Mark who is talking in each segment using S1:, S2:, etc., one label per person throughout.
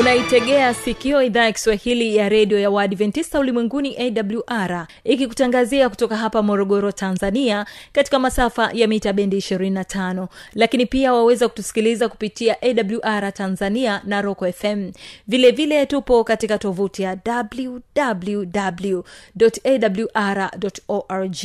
S1: unaitegea sikio idhaa ya kiswahili ya redio ya waadventista ulimwenguni awr ikikutangazia kutoka hapa morogoro tanzania katika masafa ya mita bendi 25 lakini pia waweza kutusikiliza kupitia awr tanzania na roko fm vilevile vile tupo katika tovuti ya www awr org.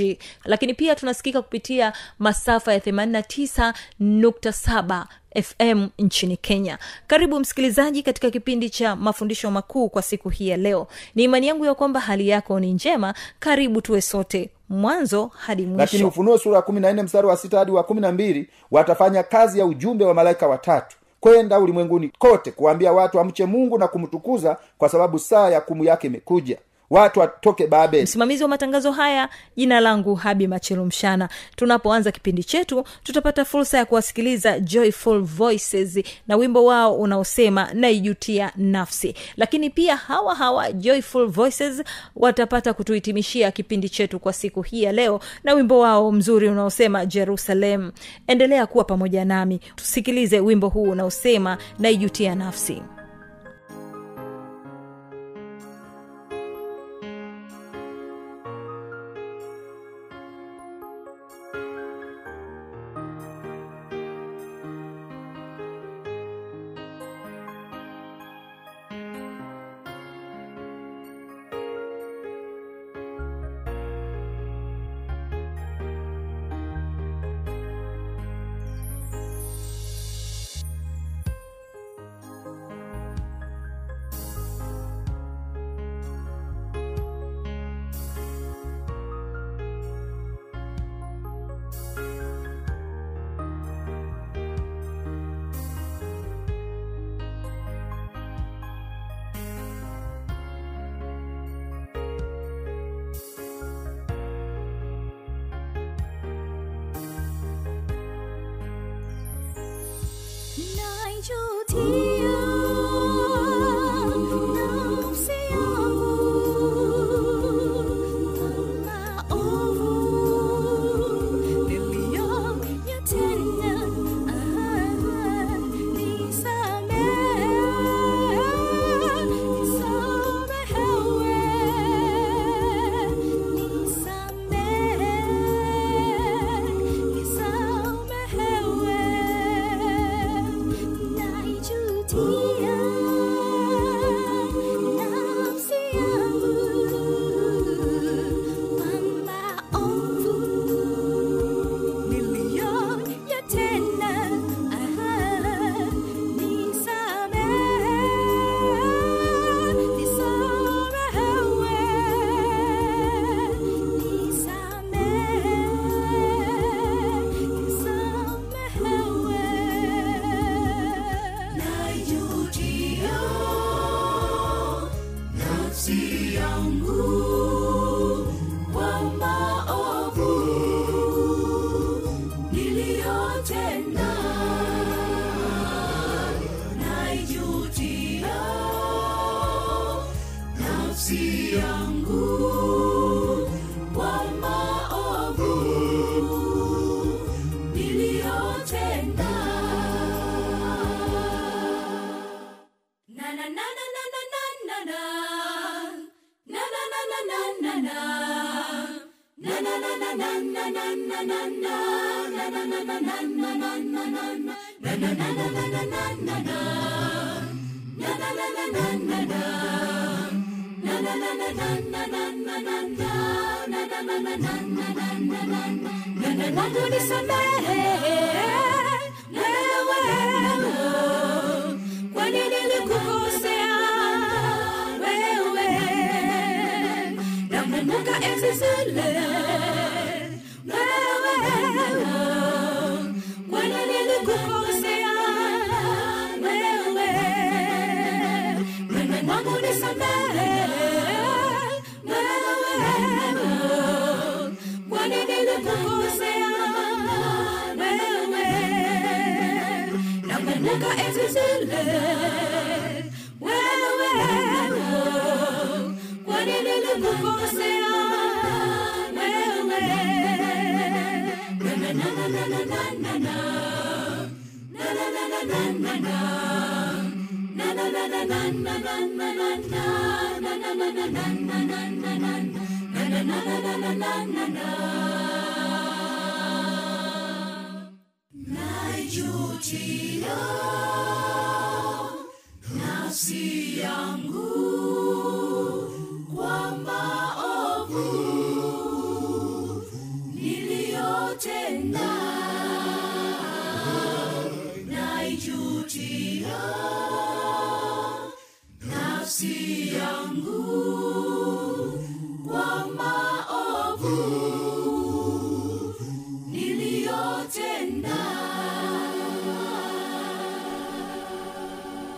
S1: Lakini pia tunasikika kupitia masafa ya 89.7 fm nchini kenya. Karibu msikilizaji katika kipindi cha mafundisho makuu kwa siku hii ya leo. Ni imani yangu ya kwamba hali yako ni njema. Karibu tuwe sote mwanzo hadi
S2: lakini ufunuo sura ya kumi na nne mstari wa sita hadi wa kumi na mbili watafanya kazi ya ujumbe wa malaika watatu kwenda ulimwenguni kote kuwaambia watu amche mungu na kumtukuza kwa sababu saa ya kumu yake imekuja watu watoke babeli
S1: msimamizi wa matangazo haya jina langu habi machelumshana tunapoanza kipindi chetu tutapata fursa ya kuwasikiliza joyful voices na wimbo wao unaosema naijutia nafsi. Lakini pia hawa hawa joyful voices watapata kutuhitimishia kipindi chetu kwa siku hii ya leo na wimbo wao mzuri unaosema jerusalem. Endelea kuwa pamoja nami. Tusikilize wimbo huu unaosema naijutia nafsi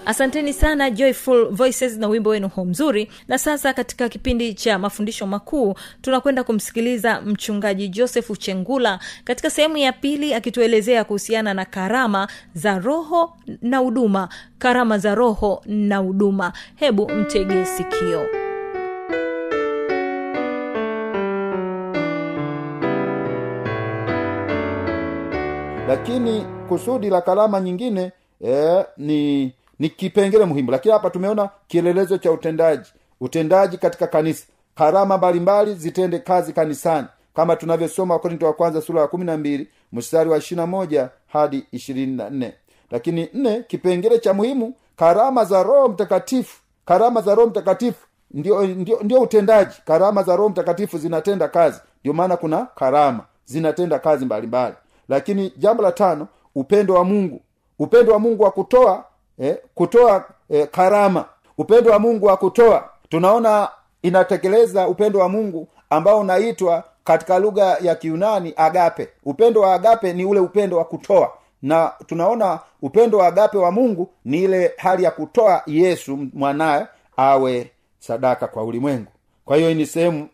S3: asanteni sana joyful voices na wimbo wenu huu mzuri. Na sasa katika kipindi cha mafundisho makuu tunakwenda kumsikiliza mchungaji josefu chengula katika sehemu ya pili akituelezea kuhusiana na karama za roho na huduma. Karama za roho na huduma. Hebu mtege sikio.
S2: Lakini kusudi la karama nyingine eh, ni ni kipengele muhimu. Lakini hapa tumeona kielelezo cha utendaji. Utendaji katika kanisa. Karama mbalimbali zitende kazi kanisani. Kama tunavyosoma wakorinto wa kwanza sura ya kumi na mbili mstari wa ishirina moja hadi ishirini na nne. Lakini nne kipengele cha muhimu karama za roho mtakatifu. Karama za roho mtakatifu ndio, ndio, ndio utendaji. Karama za roho mtakatifu zinatenda kazi. Ndio maana kuna karama. Zinatenda kazi mbalimbali. Lakini jambo la tano upendo wa mungu. Upendo wa mungu wa kutoa eh, kutoa eh, karama. Upendo wa mungu wa kutoa. Tunaona inatekeleza upendo wa mungu ambao unaitwa katika lugha ya kiunani agape. Upendo wa agape ni ule upendo wa kutoa. Na tunaona upendo wa agape wa mungu ni ile hali ya kutoa yesu mwanaye awe sadaka kwa ulimwengu. Kwa hiyo ni sehemu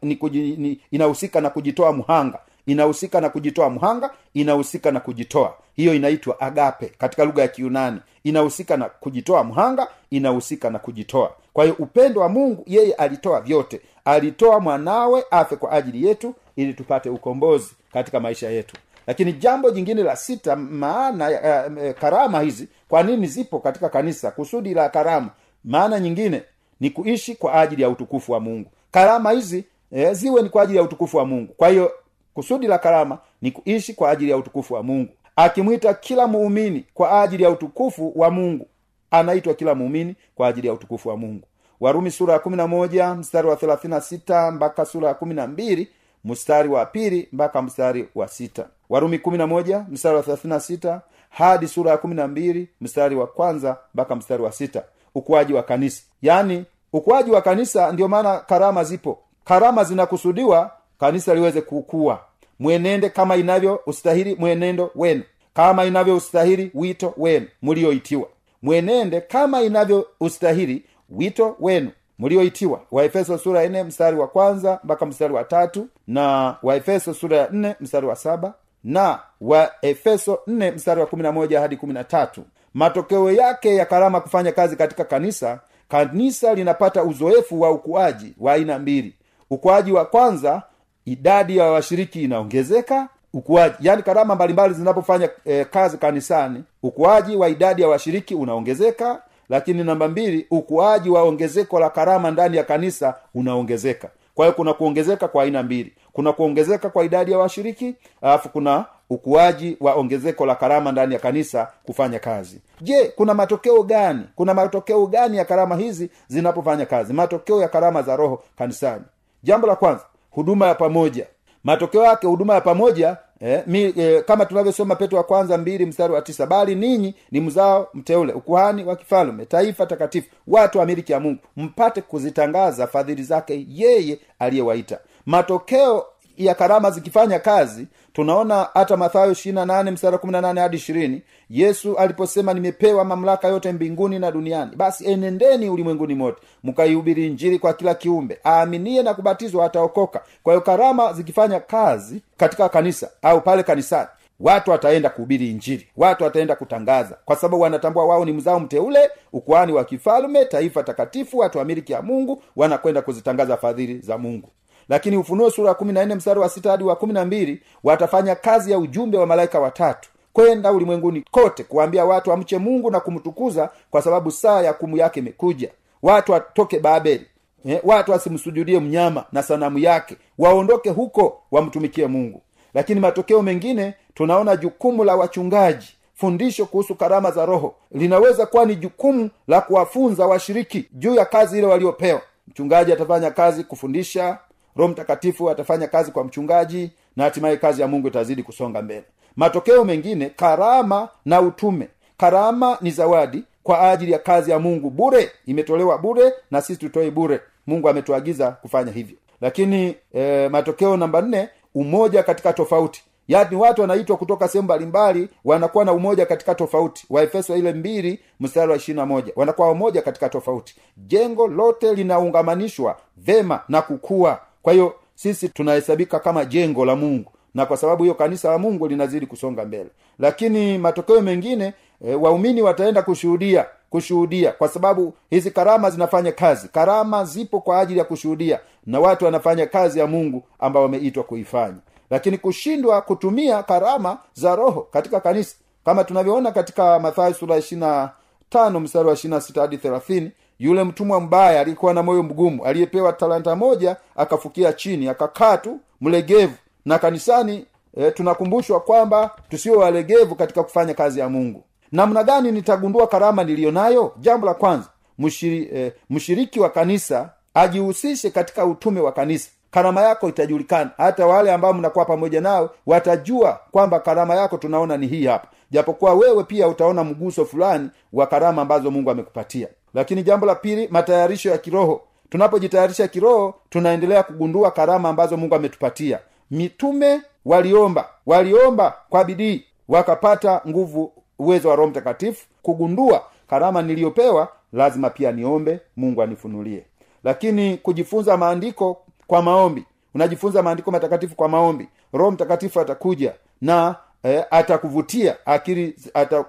S2: inahusika na kujitoa mhanga inahusika na kujitoa mhanga inahusika na kujitoa. Hiyo inaitwa agape katika lugha ya kiunani. Inahusika na kujitoa mhanga inahusika na kujitoa. Kwa hiyo upendo wa mungu yeye alitoa vyote. Alitoa mwanawe afe kwa ajili yetu ili tupate ukombozi katika maisha yetu. Lakini jambo jingine la sita maana ya eh, karama hizi kwa nini zipo katika kanisa? Kusudi la karama. Maana nyingine ni kuishi kwa ajili ya utukufu wa mungu. Karama hizi eh, ziwe ni kwa ajili ya utukufu wa mungu. Kwa hiyo kusudi la karama ni kuishi kwa ajili ya utukufu wa mungu. Akimwita kila muumini kwa ajili ya utukufu wa mungu anaitwa kila muumini kwa ajili ya utukufu wa mungu. Warumi sura ya kumi na moja mstari wa thelathini na sita mpaka sura ya kumi na mbili mstari wa pili mpaka mstari wa sita. Warumi kumi na moja mstari wa thelathini na sita hadi sura ya kumi na mbili mstari wa kwanza mpaka mstari wa sita. Ukuaji wa kanisa. Yaani ukuaji wa kanisa ndiyo maana karama zipo. Karama zinakusudiwa kanisa liweze kukua mwenende kama inavyo ustahili mwenendo wenu. Kama inavyo ustahili wito wenu mlioitiwa mwenende kama inavyo ustahili wito wenu mlioitiwa waefeso sura ya nne mstari wa kwanza mpaka mstari wa tatu na waefeso sura ya nne mstari wa saba na waefeso nne mstari wa kumi na moja hadi kumi na tatu. Matokeo yake ya karama kufanya kazi katika kanisa kanisa linapata uzoefu wa ukuaji wa aina mbili. Ukuaji wa kwanza idadi ya washiriki inaongezeka ukuaji yani karama mbalimbali zinapofanya e, kazi kanisani ukuaji wa idadi ya washiriki unaongezeka lakini namba mbili ukuaji wa ongezeko la karama ndani ya kanisa unaongezeka. Kwa hiyo kuna kuongezeka kwa aina mbili. Kuna kuongezeka kwa idadi ya washiriki alafu kuna ukuaji wa ongezeko la karama ndani ya kanisa kufanya kazi. Je kuna matokeo gani? Kuna matokeo gani ya karama hizi zinapofanya kazi? Matokeo ya karama za roho kanisani? Jambo la kwanza huduma ya pamoja. Matokeo yake huduma ya pamoja eh, mi, eh, kama tunavyosoma petro wa kwanza mbili mstari wa tisa bali ninyi ni mzao mteule ukuhani wa kifalume taifa takatifu watu wa miliki ya mungu mpate kuzitangaza fadhili zake yeye aliyewaita. Matokeo ya karama zikifanya kazi tunaona hata mathayo ishirina nane mstari kumi na nane hadi ishirini yesu aliposema nimepewa mamlaka yote mbinguni na duniani. Basi enendeni ulimwenguni mote mkaihubiri njiri kwa kila kiumbe. Aaminie na kubatizwa ataokoka. Kwa hiyo karama zikifanya kazi katika kanisa au pale kanisani watu wataenda kuhubiri injili watu wataenda kutangaza kwa sababu wanatambua wao ni mzao mteule ukuani wa kifalume taifa takatifu watu wa miliki ya mungu wanakwenda kuzitangaza fadhili za mungu lakini ufunuo sura ya kumi na nne mstari wa sita hadi wa kumi na mbili watafanya kazi ya ujumbe wa malaika watatu. Kwenda ulimwenguni kote kuambia watu amche mungu na kumtukuza kwa sababu saa ya kumu yake imekuja. Watu watoke babeli eh, watu wasimsujudie mnyama na sanamu yake waondoke huko wamtumikie mungu. Lakini matokeo mengine tunaona jukumu la wachungaji fundisho kuhusu karama za roho. Linaweza kuwa ni jukumu la kuwafunza washiriki juu ya kazi ile waliopewa. Mchungaji atafanya kazi kufundisha roho mtakatifu atafanya kazi kwa mchungaji na hatimaye kazi ya mungu itazidi kusonga mbele. Matokeo mengine karama na utume. Karama ni zawadi kwa ajili ya kazi ya mungu bure. Imetolewa bure na sisi tutoe bure. Mungu ametuagiza kufanya hivyo. Lakini e, matokeo namba nne umoja katika tofauti. Yaani watu wanaitwa kutoka sehemu mbalimbali wanakuwa na umoja katika tofauti. Waefeso ile mbili mstari wa ishirina moja. Wanakuwa umoja katika tofauti. Jengo lote linaungamanishwa vema na kukua kwa hiyo sisi tunahesabika kama jengo la mungu na kwa sababu hiyo kanisa la mungu linazidi kusonga mbele. Lakini matokeo mengine e, waumini wataenda kushuhudia kushuhudia kwa sababu hizi karama zinafanya kazi. Karama zipo kwa ajili ya kushuhudia na watu wanafanya kazi ya mungu ambao wameitwa kuifanya. Lakini kushindwa kutumia karama za roho katika kanisa kama tunavyoona katika mathayo sura ishirina tano mstari wa ishirina sita hadi thelathini yule mtumwa mbaya aliyekuwa na moyo mgumu aliyepewa talanta moja akafukia chini akakaa tu mlegevu. Na kanisani e, tunakumbushwa kwamba tusiwe walegevu katika kufanya kazi ya mungu. Namna gani nitagundua karama niliyo nayo jambo la kwanza mshiri, e, mshiriki wa kanisa ajihusishe katika utume wa kanisa. Karama yako itajulikana. Hata wale ambao mnakuwa pamoja nao watajua kwamba karama yako tunaona ni hii hapa. Japokuwa wewe pia utaona mguso fulani wa karama ambazo mungu amekupatia lakini jambo la pili matayarisho ya kiroho. Tunapojitayarisha kiroho tunaendelea kugundua karama ambazo mungu ametupatia. Mitume waliomba waliomba kwa bidii wakapata nguvu uwezo wa roho mtakatifu. Kugundua karama niliyopewa lazima pia niombe mungu anifunulie. Lakini kujifunza maandiko kwa maombi. Unajifunza maandiko matakatifu kwa maombi. Roho mtakatifu atakuja na eh, atakuvutia akili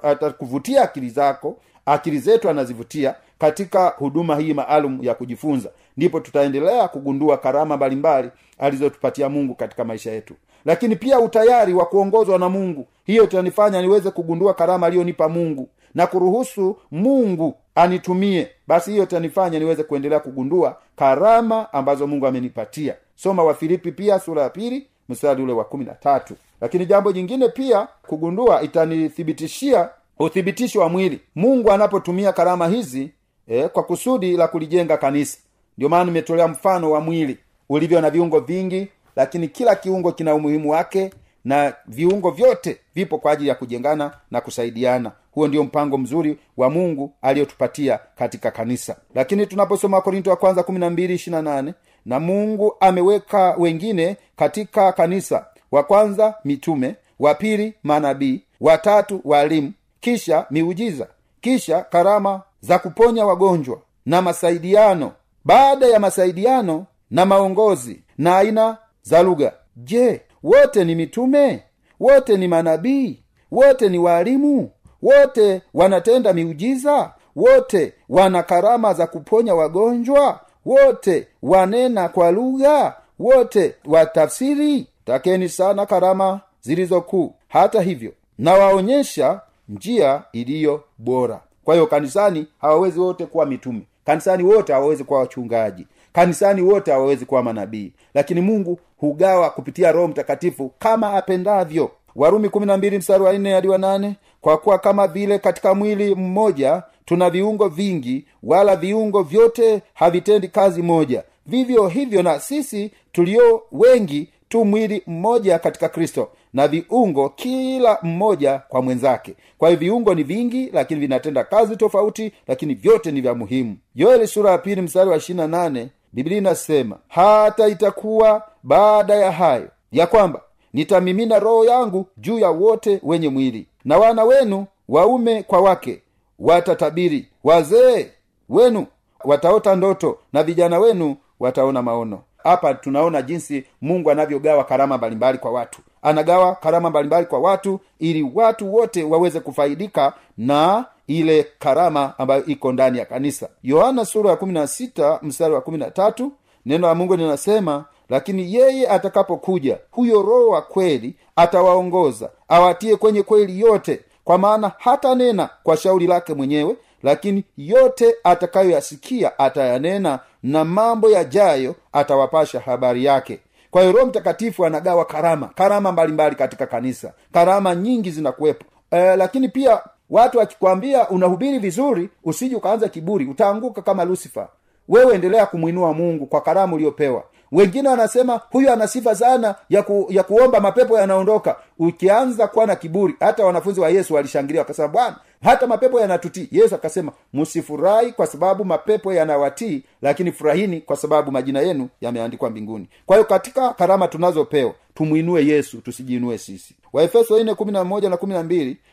S2: atakuvutia akili zako akili zetu anazivutia katika huduma hii maalum ya kujifunza ndipo tutaendelea kugundua karama mbalimbali alizotupatia mungu katika maisha yetu. Lakini pia utayari wa kuongozwa na mungu hiyo itanifanya niweze kugundua karama aliyonipa mungu na kuruhusu mungu anitumie. Basi hiyo itanifanya niweze kuendelea kugundua karama ambazo mungu amenipatia. Soma wafilipi pia sura ya pili mstari ule wa kumi na tatu. Lakini jambo jingine pia kugundua itanithibitishia uthibitisho wa mwili. Mungu anapotumia karama hizi eh, kwa kusudi la kulijenga kanisa. Ndio maana nimetolea mfano wa mwili. Ulivyo na viungo vingi lakini kila kiungo kina umuhimu wake na viungo vyote vipo kwa ajili ya kujengana na kusaidiana. Huo ndio mpango mzuri wa mungu aliyotupatia katika kanisa. Lakini tunaposoma korinto wa kwanza na mungu ameweka wengine katika kanisa. Wa kwanza mitume. Wa pili manabii. Watatu walimu. Kisha miujiza. Kisha karama za kuponya wagonjwa na masaidiano baada ya masaidiano na maongozi na aina za lugha. Je wote ni mitume? Wote ni manabii? Wote ni waalimu wote wanatenda miujiza? Wote wana karama za kuponya wagonjwa? Wote wanena kwa lugha? Wote watafsiri? Takeni sana karama zilizokuu. Hata hivyo nawaonyesha njia iliyo bora kwa hiyo kanisani hawawezi wote kuwa mitume. Kanisani wote hawawezi kuwa wachungaji. Kanisani wote hawawezi kuwa manabii. Lakini mungu hugawa kupitia roho mtakatifu kama apendavyo. Warumi mstari wa nne hadi wa nane kwa kuwa kama vile katika mwili mmoja tuna viungo vingi wala viungo vyote havitendi kazi moja. Vivyo hivyo na sisi tulio wengi tu mwili mmoja katika kristo na viungo kila mmoja kwa mwenzake. Kwa hiyo viungo ni vingi lakini vinatenda kazi tofauti lakini vyote ni vya muhimu. Yoeli sura ya pili mstari wa ishirina nane biblia inasema hata itakuwa baada ya hayo ya kwamba nitamimina roho yangu juu ya wote wenye mwili na wana wenu waume kwa wake watatabiri. Wazee wenu wataota ndoto na vijana wenu wataona maono. Hapa tunaona jinsi mungu anavyogawa karama mbalimbali kwa watu anagawa karama mbalimbali kwa watu ili watu wote waweze kufaidika na ile karama ambayo iko ndani ya kanisa. Yohana sura ya mstari wa tatu neno la mungu linasema lakini yeye atakapokuja huyo roho wa kweli atawaongoza awatie kwenye kweli yote kwa maana hata nena kwa shauri lake mwenyewe lakini yote atakayoyasikia atayanena na mambo yajayo atawapasha habari yake kwa hiyo roho mtakatifu anagawa karama karama mbalimbali katika kanisa. Karama nyingi zinakuwepo. E, lakini pia watu wakikwambia unahubiri vizuri usije ukaanza kiburi utaanguka kama lusifa wewe endelea kumwinua mungu kwa karamu uliyopewa. Wengine wanasema huyu ana sifa sana ya, ku, ya kuomba mapepo yanaondoka. Ukianza kuwa na kiburi hata wanafunzi wa yesu walishangilia wakasema bwana hata mapepo yanatutii. Yesu akasema msifurahi kwa sababu mapepo yanawatii lakini furahini kwa sababu majina yenu yameandikwa mbinguni. Kwa hiyo katika karama tunazopewa tumwinue yesu tusijiinue sisi. Waefeso ine na moja na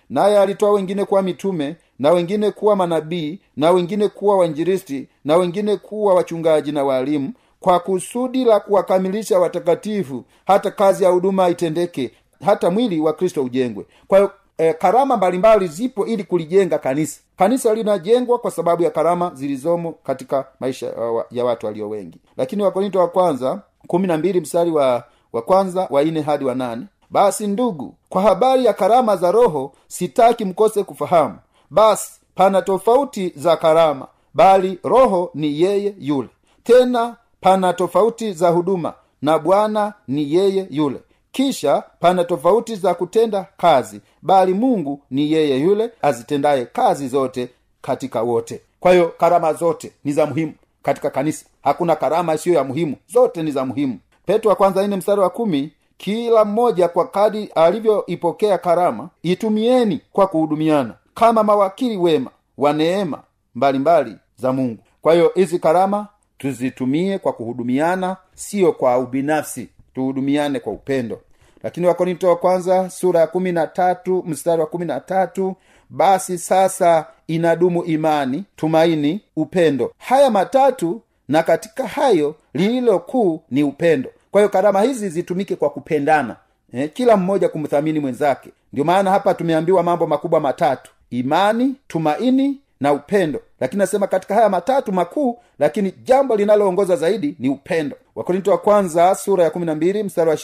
S2: naye alitoa wengine kuwa mitume na wengine kuwa manabii na wengine kuwa wainjiristi na wengine kuwa wachungaji na waalimu kwa kusudi la kuwakamilisha watakatifu hata kazi ya huduma itendeke hata mwili wa kristo ujengwe. Kwa hiyo e, karama mbalimbali zipo ili kulijenga kanisa. Kanisa linajengwa kwa sababu ya karama zilizomo katika maisha ya, ya watu walio wengi. Lakini wakorinto wa kwanza kumi na mbili mstari wa wa kwanza wa nne hadi wa nane. Basi ndugu kwa habari ya karama za roho sitaki mkose kufahamu. Basi pana tofauti za karama bali roho ni yeye yule. Tena pana tofauti za huduma na bwana ni yeye yule kisha pana tofauti za kutenda kazi bali mungu ni yeye yule azitendaye kazi zote katika wote. Kwa hiyo karama zote ni za muhimu katika kanisa. Hakuna karama isiyo ya muhimu zote ni za muhimu. Petro wa kwanza ine mstari wa kumi kila mmoja kwa kadi alivyoipokea karama itumieni kwa kuhudumiana kama mawakili wema wa neema mbalimbali za mungu. Kwa hiyo hizi karama tuzitumie kwa kuhudumiana siyo kwa ubinafsi tuhudumiane kwa upendo. Lakini wakorinto wa kwanza sura ya kumi na tatu mstari wa kumi na tatu basi sasa inadumu imani tumaini upendo. Haya matatu na katika hayo lililo kuu ni upendo. Kwa hiyo karama hizi zitumike kwa kupendana eh, kila mmoja kumthamini mwenzake. Ndio maana hapa tumeambiwa mambo makubwa matatu. Imani tumaini na upendo. Lakini nasema katika haya matatu makuu lakini jambo linaloongoza zaidi ni upendo. Wakorinto wa kwanza sura ya na mstari wa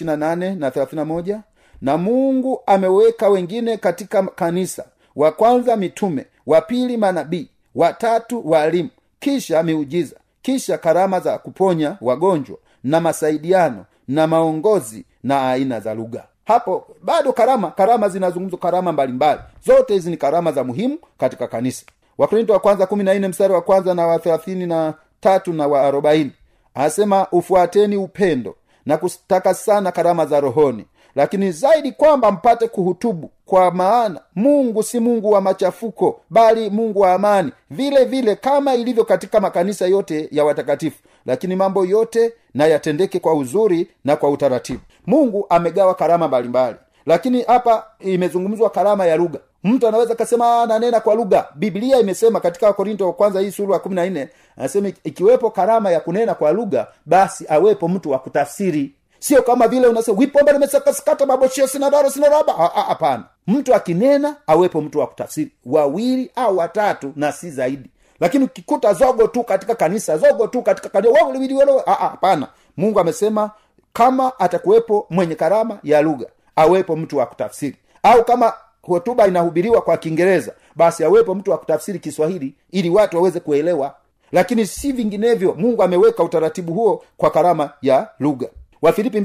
S2: na moja na mungu ameweka wengine katika kanisa wa kwanza mitume wa pili manabii watatu walimu kisha miujiza kisha karama za kuponya wagonjwa na masaidiano na maongozi na aina za lugha. Hapo bado karama karama zinazungumzwa karama mbalimbali. Zote hizi ni karama za muhimu katika kanisa wakorinto wa kwanza kumi na nne mstari wa kwanza na wa thelathini na tatu na wa arobaini. Anasema ufuateni upendo na kutaka sana karama za rohoni lakini zaidi kwamba mpate kuhutubu. Kwa maana mungu si mungu wa machafuko bali mungu wa amani vile vile kama ilivyo katika makanisa yote ya watakatifu. Lakini mambo yote na yatendeke kwa uzuri na kwa utaratibu. Mungu amegawa karama mbalimbali lakini hapa imezungumzwa karama ya lugha mtu anaweza kasema nanena kwa lugha. Biblia imesema katika wakorinto wa kwanza hii sura ya kumi na nne anasema ikiwepo karama ya kunena kwa lugha basi awepo mtu wa kutafsiri. Sio kama vile unasema wipomba limesakasikata maboshio sinadaro sinaraba hapana. Mtu akinena awepo mtu wa kutafsiri. Wawili au watatu na si zaidi. Lakini ukikuta zogo tu katika kanisa zogo tu katika kanisa hapana. Mungu amesema kama atakuwepo mwenye karama ya lugha awepo mtu wa kutafsiri. Au kama hotuba inahubiriwa kwa kiingereza basi awepo mtu wa kutafsiri kiswahili ili watu waweze kuelewa. Lakini si vinginevyo mungu ameweka utaratibu huo kwa karama ya lugha. Wafilipi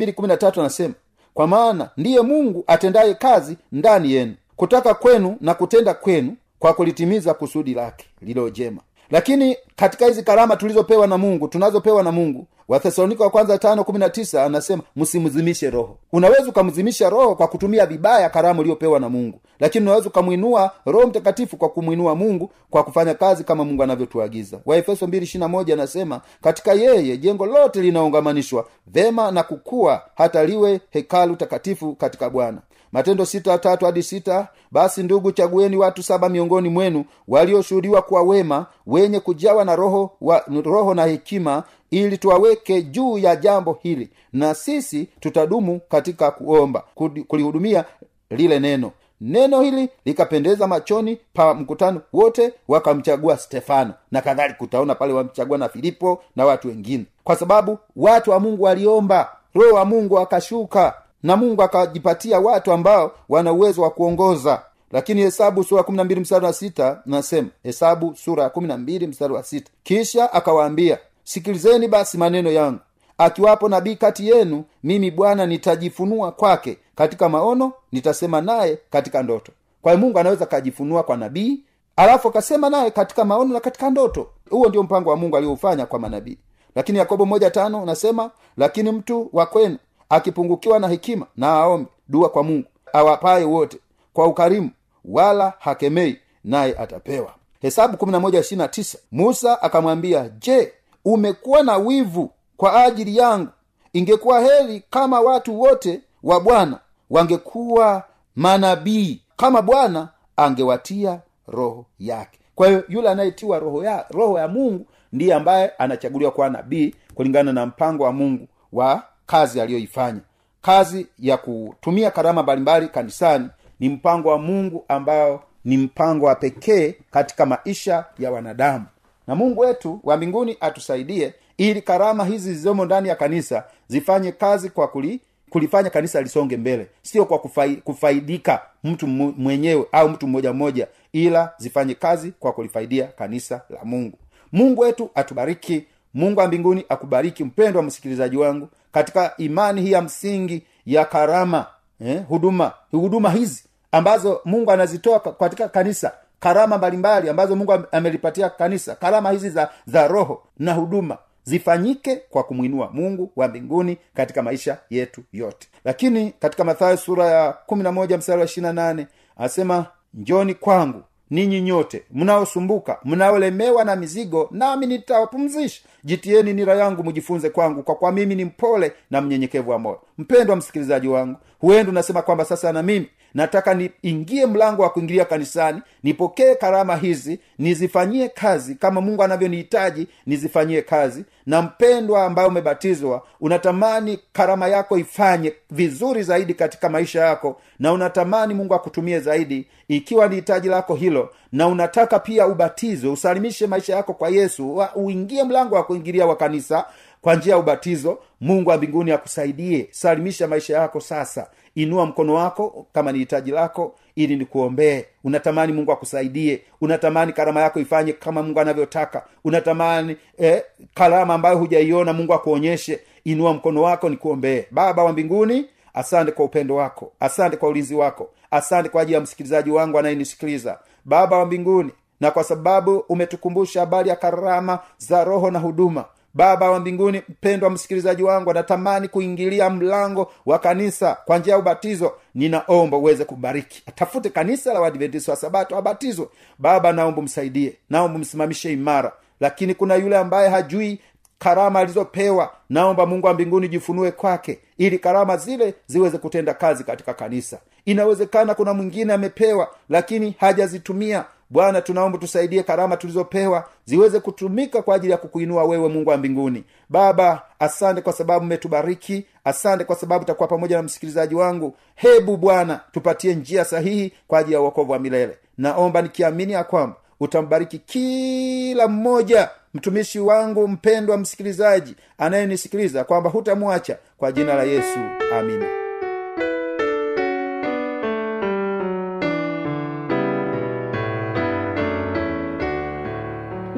S2: anasema kwa maana ndiye mungu atendaye kazi ndani yenu kutaka kwenu na kutenda kwenu kwa kulitimiza kusudi lake lilo jema lakini katika hizi karama tulizopewa na mungu tunazopewa na mungu wathesalonika wa kwanza tano kumi na tisa anasema msimzimishe roho. Unaweza ukamzimisha roho kwa kutumia vibaya karama uliyopewa na mungu lakini unaweza ukamwinua roho mtakatifu kwa kumwinua mungu kwa kufanya kazi kama mungu anavyotuagiza. Waefeso moja anasema katika yeye jengo lote linaungamanishwa vema na kukua hata liwe hekalu takatifu katika bwana matendo sita tatu hadi sita basi ndugu chagueni watu saba miongoni mwenu walioshuhudiwa kuwa wema wenye kujawa na roho wa, roho na hekima ili tuwaweke juu ya jambo hili na sisi tutadumu katika kuomba kulihudumia lile neno. Neno hili likapendeza machoni pa mkutano wote wakamchagua stefano na kadhalika. Utaona pale wamchagua na filipo na watu wengine. Kwa sababu watu wa mungu waliomba roho wa mungu akashuka na mungu akajipatia watu ambao wana uwezo wa kuongoza. Lakini hesabu sura kumi na mbili mstari wa sita nasema hesabu sura ya kumi na mbili mstari wa sita. Kisha akawaambia sikilizeni basi maneno yangu. Akiwapo nabii kati yenu mimi bwana nitajifunua kwake. Katika maono nitasema naye katika ndoto. Kwa hiyo mungu anaweza akajifunua kwa nabii alafu akasema naye katika maono na katika ndoto. Huo ndio mpango wa mungu alioufanya kwa manabii. Lakini yakobo moja tano unasema lakini mtu wa kwenu akipungukiwa na hekima na aombe dua kwa mungu awapaye wote kwa ukarimu wala hakemei naye atapewa. Hesabu 11:29 musa akamwambia je umekuwa na wivu kwa ajili yangu? Ingekuwa heri kama watu wote wa bwana wangekuwa manabii kama bwana angewatia roho yake. Kwa hiyo yule anayetiwa roho ya roho ya mungu ndiye ambaye anachaguliwa kuwa nabii kulingana na mpango wa mungu wa kazi aliyoifanya. Kazi ya kutumia karama mbalimbali kanisani ni mpango wa mungu ambao ni mpango wa pekee katika maisha ya wanadamu. Na mungu wetu wa mbinguni atusaidie ili karama hizi zilizomo ndani ya kanisa zifanye kazi kwa kuli, kulifanya kanisa lisonge mbele. Sio kwa kufai, kufaidika mtu mwenyewe au mtu mmoja mmoja ila zifanye kazi kwa kulifaidia kanisa la mungu. Mungu wetu atubariki. Mungu wa mbinguni akubariki. Mpendwa msikilizaji wangu katika imani hii ya msingi ya karama eh, huduma huduma hizi ambazo mungu anazitoa katika kanisa karama mbalimbali ambazo mungu amelipatia kanisa karama hizi za za roho na huduma zifanyike kwa kumwinua mungu wa mbinguni katika maisha yetu yote. Lakini katika mathayo sura ya kumi na moja mstari wa ishirina nane asema njoni kwangu ninyi nyote mnaosumbuka mnaolemewa na mizigo nami nitawapumzisha. Jitieni nira yangu mjifunze kwangu kwa kwa mimi ni mpole na mnyenyekevu wa moyo. Mpendwa msikilizaji wangu huendi unasema kwamba sasa na mimi nataka niingie mlango wa kuingilia kanisani nipokee karama hizi nizifanyie kazi kama mungu anavyonihitaji nizifanyie kazi. Na mpendwa ambaye umebatizwa unatamani karama yako ifanye vizuri zaidi katika maisha yako na unatamani mungu akutumie zaidi ikiwa ni hitaji lako hilo na unataka pia ubatizwe usalimishe maisha yako kwa yesu uingie mlango wa kuingilia wa kanisa kwa njia ya ubatizo mungu wa mbinguni akusaidie. Salimisha maisha yako sasa. Inua mkono wako kama ni hitaji lako ili nikuombee. Unatamani mungu akusaidie. Unatamani karama yako ifanye kama mungu anavyotaka. Unatamani eh, karama ambayo hujaiona mungu akuonyeshe. Inua mkono wako nikuombee. Baba wa mbinguni asante kwa upendo wako. Asante kwa ulinzi wako. Asante kwa ajili ya msikilizaji wangu anayenisikiliza. Baba wa mbinguni na kwa sababu umetukumbusha habari ya karama za roho na huduma baba wa mbinguni mpendwa msikilizaji wangu anatamani kuingilia mlango wa kanisa kwa njia ya ubatizo. Ninaomba uweze kubariki. Atafute kanisa la wadventisi wa sabato abatizwe. Baba naomba msaidie naomba msimamishe imara. Lakini kuna yule ambaye hajui karama alizopewa. Naomba mungu wa mbinguni jifunue kwake ili karama zile ziweze kutenda kazi katika kanisa. Inawezekana kuna mwingine amepewa lakini hajazitumia bwana tunaomba tusaidie karama tulizopewa ziweze kutumika kwa ajili ya kukuinua wewe mungu wa mbinguni. Baba asante kwa sababu umetubariki. Asante kwa sababu takuwa pamoja na msikilizaji wangu. Hebu bwana tupatie njia sahihi kwa ajili ya uokovu wa milele. Naomba nikiamini ya kwamba utambariki kila mmoja mtumishi wangu mpendwa msikilizaji anayenisikiliza kwamba hutamwacha kwa jina la yesu. Amina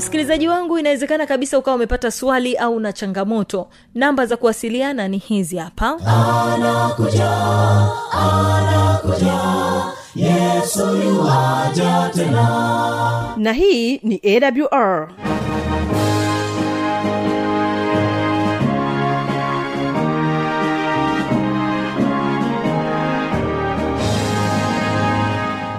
S3: msikilizaji wangu inawezekana kabisa ukawa umepata swali au na changamoto. Namba za kuwasiliana ni hizi hapa.
S4: Na hii ni awr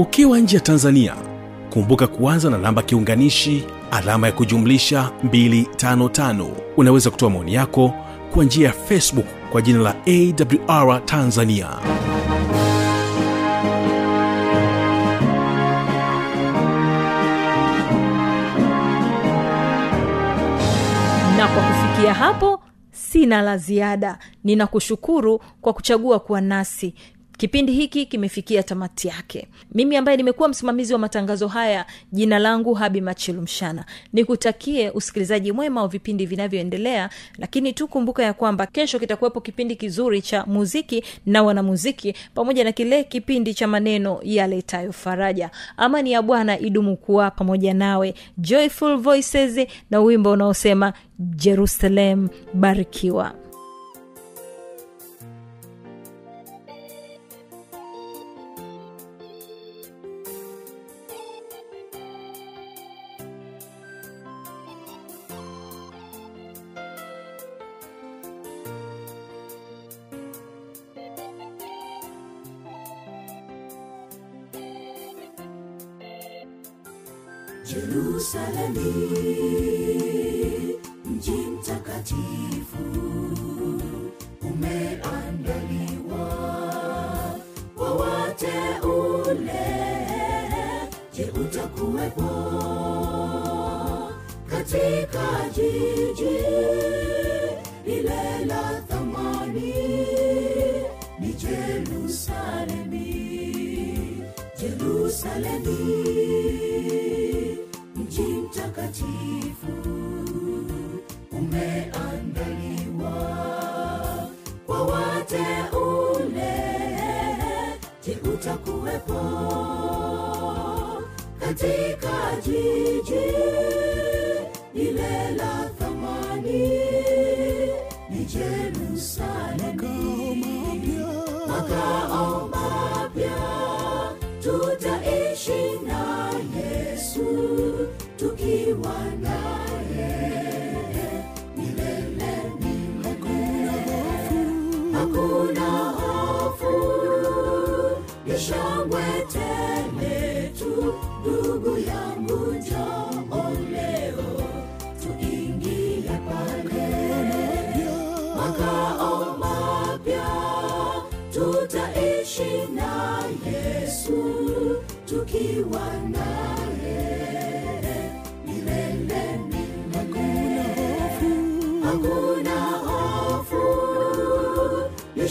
S5: ukiwa nje ya tanzania kumbuka kuanza na namba kiunganishi alama ya kujumlisha 255 unaweza kutoa maoni yako kwa njia ya facebook kwa jina la awr tanzania.
S3: Na kwa kufikia hapo sina la ziada. Ninakushukuru kwa kuchagua kuwa nasi kipindi hiki kimefikia tamati yake. Mimi ambaye nimekuwa msimamizi wa matangazo haya jina langu habi machilumshana nikutakie usikilizaji mwema wa vipindi vinavyoendelea lakini tu kumbuka ya kwamba kesho kitakuwepo kipindi kizuri cha muziki na wanamuziki pamoja na kile kipindi cha maneno yaletayo faraja. Amani ya bwana idumu kuwa pamoja nawe. Joyful voices na wimbo unaosema jerusalem barikiwa
S1: utakuwepo katika jiji lile la thamani? Ni Jerusalemi, Jerusalemi mji mtakatifu umeandaliwa kwa wateule. Je, utakuwepo katika jiji lile la thamani? Ni Jerusalemi, makao mapya tutaishi na Yesu tukiwa naye. Hakuna hofu, ni kamwe tende tu ndugu yangu njoo tuingie pale. Makao mapya tutaishi na yesu tukiwa naye. Milele milele. Hofu ni